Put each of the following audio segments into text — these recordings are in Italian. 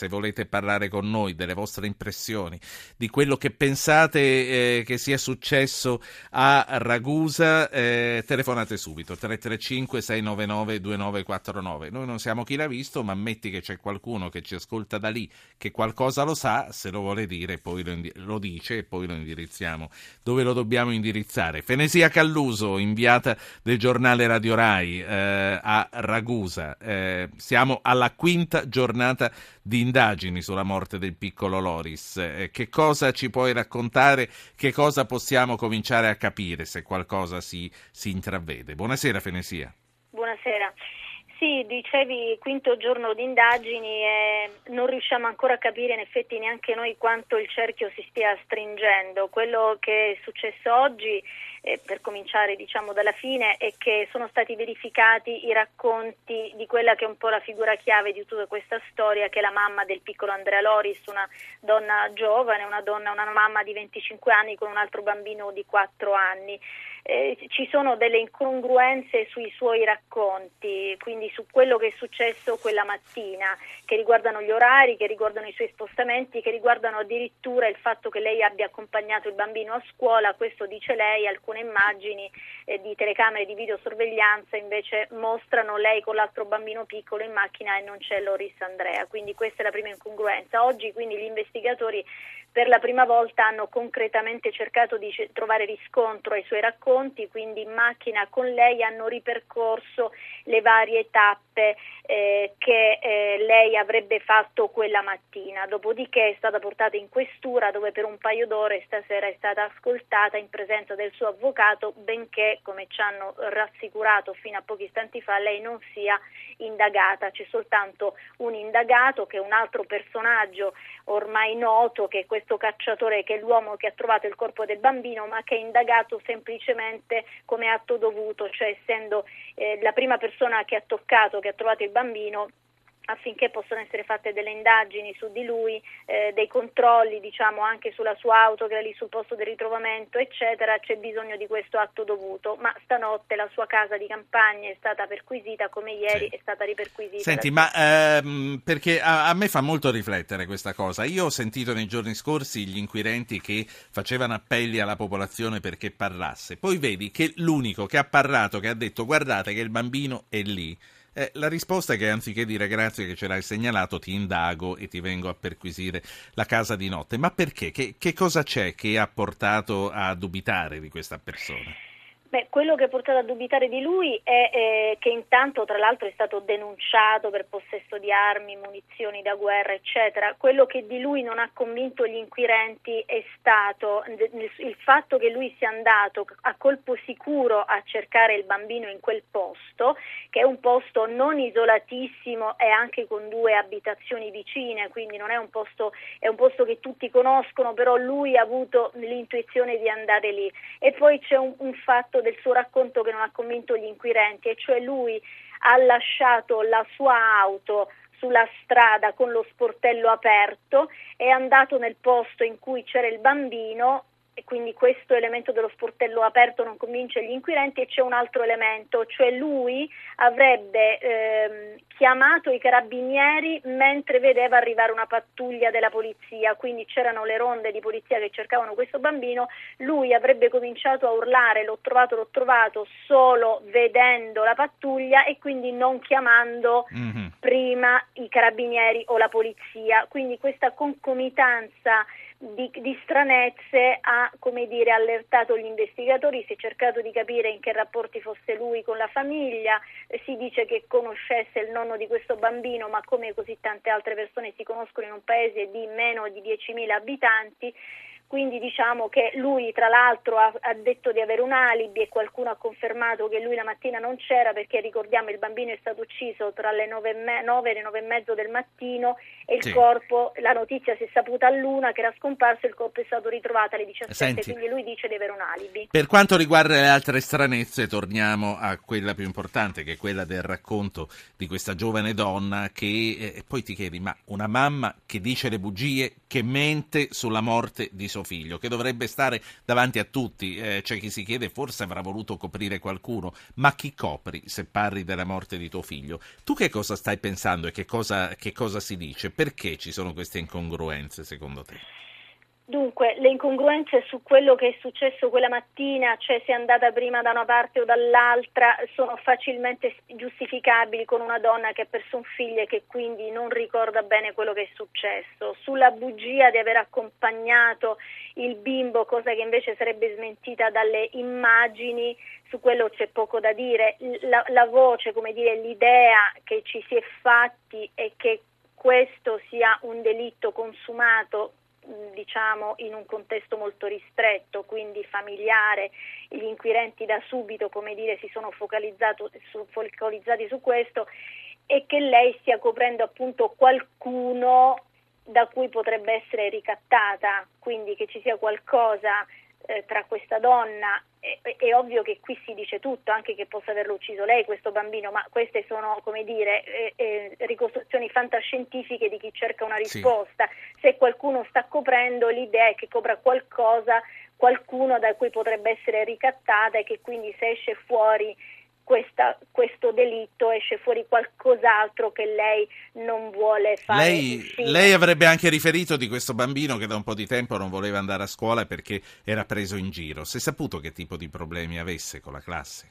se volete parlare con noi delle vostre impressioni, di quello che pensate eh, che sia successo a Ragusa, eh, telefonate subito 335 699 2949. Noi non siamo chi l'ha visto, ma ammetti che c'è qualcuno che ci ascolta da lì, che qualcosa lo sa, se lo vuole dire poi lo, indi- lo dice e poi lo indirizziamo dove lo dobbiamo indirizzare. Fenesia Calluso, inviata del giornale Radio Rai eh, a Ragusa. Eh, siamo alla quinta giornata di indagini sulla morte del piccolo Loris. Eh, che cosa ci puoi raccontare? Che cosa possiamo cominciare a capire se qualcosa si, si intravede? Buonasera Fenesia. Buonasera. Sì, dicevi quinto giorno di indagini e non riusciamo ancora a capire in effetti neanche noi quanto il cerchio si stia stringendo. Quello che è successo oggi eh, per cominciare diciamo dalla fine, è che sono stati verificati i racconti di quella che è un po' la figura chiave di tutta questa storia, che è la mamma del piccolo Andrea Loris, una donna giovane, una, donna, una mamma di 25 anni con un altro bambino di 4 anni. Eh, ci sono delle incongruenze sui suoi racconti, quindi su quello che è successo quella mattina, che riguardano gli orari, che riguardano i suoi spostamenti, che riguardano addirittura il fatto che lei abbia accompagnato il bambino a scuola, questo dice lei, alcune immagini eh, di telecamere di videosorveglianza invece mostrano lei con l'altro bambino piccolo in macchina e non c'è Loris Andrea, quindi questa è la prima incongruenza. Oggi quindi gli investigatori per la prima volta hanno concretamente cercato di trovare riscontro ai suoi racconti, quindi in macchina con lei hanno ripercorso le varie tappe eh, che eh, lei avrebbe fatto quella mattina. Dopodiché è stata portata in questura dove per un paio d'ore stasera è stata ascoltata in presenza del suo avvocato, benché, come ci hanno rassicurato fino a pochi istanti fa, lei non sia indagata. C'è soltanto un indagato che è un altro personaggio ormai noto, che è questo cacciatore, che è l'uomo che ha trovato il corpo del bambino, ma che è indagato semplicemente come atto dovuto, cioè essendo eh, la prima persona che ha toccato, che ha trovato il bambino affinché possano essere fatte delle indagini su di lui, eh, dei controlli diciamo anche sulla sua auto che era lì sul posto del ritrovamento eccetera, c'è bisogno di questo atto dovuto, ma stanotte la sua casa di campagna è stata perquisita come ieri sì. è stata riperquisita. Senti, ma ehm, perché a, a, me fa molto riflettere questa cosa, io ho sentito nei giorni scorsi gli inquirenti che facevano appelli alla popolazione perché parlasse, poi vedi che l'unico che ha parlato, che ha detto guardate che il bambino è lì, eh, la risposta è che anziché dire grazie che ce l'hai segnalato, ti indago e ti vengo a perquisire la casa di notte. Ma perché? Che, che cosa c'è che ha portato a dubitare di questa persona? Beh, quello che ha portato a dubitare di lui è eh, che intanto tra l'altro è stato denunciato per possesso di armi, munizioni da guerra, eccetera. Quello che di lui non ha convinto gli inquirenti è stato il fatto che lui sia andato a colpo sicuro a cercare il bambino in quel posto, che è un posto non isolatissimo e anche con due abitazioni vicine, quindi non è un posto, è un posto che tutti conoscono, però lui ha avuto l'intuizione di andare lì. E poi c'è un, un fatto del suo racconto che non ha convinto gli inquirenti, e cioè lui ha lasciato la sua auto sulla strada con lo sportello aperto, è andato nel posto in cui c'era il bambino e quindi questo elemento dello sportello aperto non convince gli inquirenti e c'è un altro elemento, cioè lui avrebbe ehm, chiamato i carabinieri mentre vedeva arrivare una pattuglia della polizia, quindi c'erano le ronde di polizia che cercavano questo bambino, lui avrebbe cominciato a urlare l'ho trovato, l'ho trovato solo vedendo la pattuglia e quindi non chiamando mm-hmm. prima i carabinieri o la polizia, quindi questa concomitanza di, di, stranezze ha come dire, allertato gli investigatori, si è cercato di capire in che rapporti fosse lui con la famiglia, eh, si dice che conoscesse il nonno di questo bambino, ma come così tante altre persone si conoscono in un paese di meno di 10.000 abitanti quindi diciamo che lui tra l'altro ha, ha, detto di avere un alibi e qualcuno ha confermato che lui la mattina non c'era perché ricordiamo il bambino è stato ucciso tra le 9 e, me- 9 e le 9 e mezzo del mattino e il sì. corpo, la notizia si è saputa a luna che era scomparso e il corpo è stato ritrovato alle 17, Senti, quindi lui dice di avere un alibi. Per quanto riguarda le altre stranezze torniamo a quella più importante che è quella del racconto di questa giovane donna che eh, poi ti chiedi ma una mamma che dice le bugie, che mente sulla morte di suo figlio, che dovrebbe stare davanti a tutti. Eh, c'è chi si chiede, forse avrà voluto coprire qualcuno, ma chi copri se parli della morte di tuo figlio? Tu che cosa stai pensando e che cosa, che cosa si dice? Perché ci sono queste incongruenze secondo te? Dunque, le incongruenze su quello che è successo quella mattina, cioè se è andata prima da una parte o dall'altra, sono facilmente giustificabili con una donna che ha perso un figlio e che quindi non ricorda bene quello che è successo. Sulla bugia di aver accompagnato il bimbo, cosa che invece sarebbe smentita dalle immagini, su quello c'è poco da dire. La, la voce, come dire, l'idea che ci si è fatti e che questo sia un delitto consumato diciamo in un contesto molto ristretto, quindi familiare, gli inquirenti da subito come dire, si sono su, focalizzati su questo e che lei stia coprendo appunto qualcuno da cui potrebbe essere ricattata, quindi che ci sia qualcosa eh, tra questa donna è, è, ovvio che qui si dice tutto, anche che possa averlo ucciso lei questo bambino, ma queste sono come dire eh, eh, ricostruzioni fantascientifiche di chi cerca una risposta. Sì. Se qualcuno sta coprendo, l'idea è che copra qualcosa, qualcuno da cui potrebbe essere ricattata e che quindi se esce fuori questa, questo delitto esce fuori qualcos'altro che lei non vuole fare. Lei, lei, avrebbe anche riferito di questo bambino che da un po' di tempo non voleva andare a scuola perché era preso in giro. Si è saputo che tipo di problemi avesse con la classe?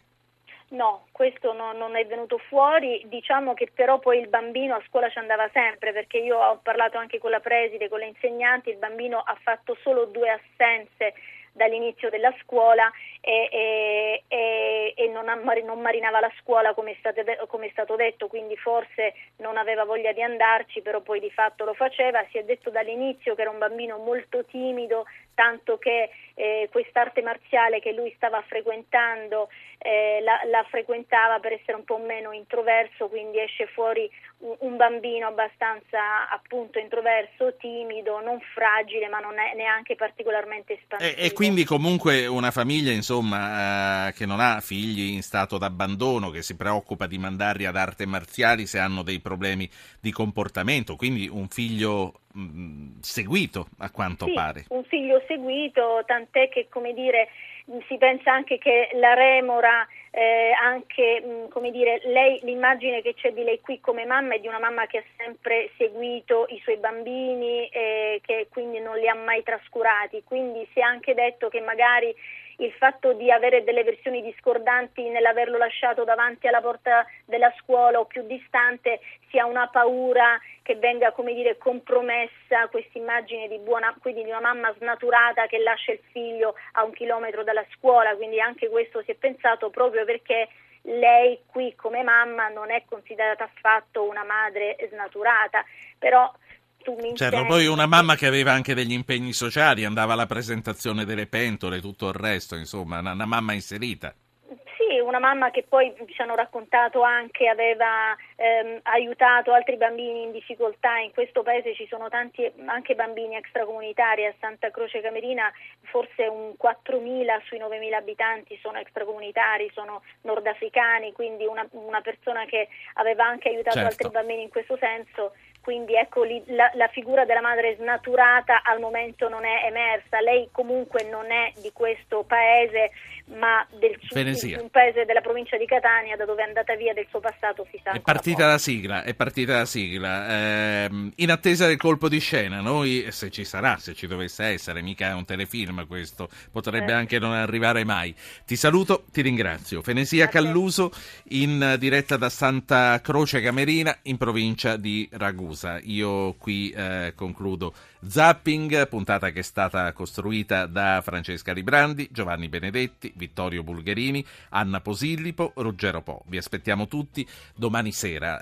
No, questo no, non è venuto fuori, diciamo che però poi il bambino a scuola ci andava sempre perché io ho parlato anche con la preside, con le insegnanti, il bambino ha fatto solo due assenze dall'inizio della scuola e, e, e, non, non, marinava la scuola come è, stato, come è, stato, detto, quindi forse non aveva voglia di andarci, però poi di fatto lo faceva. Si è detto dall'inizio che era un bambino molto timido, tanto che eh, quest'arte marziale che lui stava frequentando eh, la, la, frequentava per essere un po' meno introverso, quindi esce fuori un, un, bambino abbastanza appunto introverso, timido, non fragile, ma non è neanche particolarmente espansivo. E, e quindi comunque una famiglia insomma eh, che non ha figli in stato d'abbandono, che si preoccupa di mandarli ad arte marziali se hanno dei problemi di comportamento, quindi un figlio mh, mm, seguito a quanto sì, pare. Un figlio seguito, tant'è che come dire si pensa anche che la remora, eh, anche mh, come dire, lei, l'immagine che c'è di lei qui come mamma è di una mamma che ha sempre seguito i suoi bambini e che quindi non li ha mai trascurati, quindi si è anche detto che magari il fatto di avere delle versioni discordanti nell'averlo lasciato davanti alla porta della scuola o più distante sia una paura che venga come dire compromessa questa immagine di, di una mamma snaturata che lascia il figlio a un chilometro dalla scuola, quindi anche questo si è pensato proprio perché lei qui come mamma non è considerata affatto una madre snaturata, però tu mi Certo, poi una mamma che aveva anche degli impegni sociali, andava alla presentazione delle pentole, tutto il resto, insomma, una, una mamma inserita. Sì, una mamma che poi ci hanno raccontato anche aveva ehm, aiutato altri bambini in difficoltà. In questo paese ci sono tanti anche bambini extracomunitari. A Santa Croce Camerina forse un 4.000 sui 9.000 abitanti sono extracomunitari, sono nordafricani, quindi una, una persona che aveva anche aiutato certo. altri bambini in questo senso quindi ecco la, la, figura della madre snaturata al momento non è emersa, lei comunque non è di questo paese ma del Venesia. un paese della provincia di Catania da dove è andata via del suo passato si sa. È partita la sigla, è partita la sigla. Eh, in attesa del colpo di scena, noi se ci sarà, se ci dovesse essere, mica è un telefilm questo, potrebbe eh. anche non arrivare mai. Ti saluto, ti ringrazio. Fenesia Calluso in diretta da Santa Croce Camerina in provincia di Ragusa. Io qui eh, concludo Zapping, puntata che è stata costruita da Francesca Librandi, Giovanni Benedetti, Vittorio Bulgherini, Anna Posillipo, Ruggero Po. Vi aspettiamo tutti domani sera.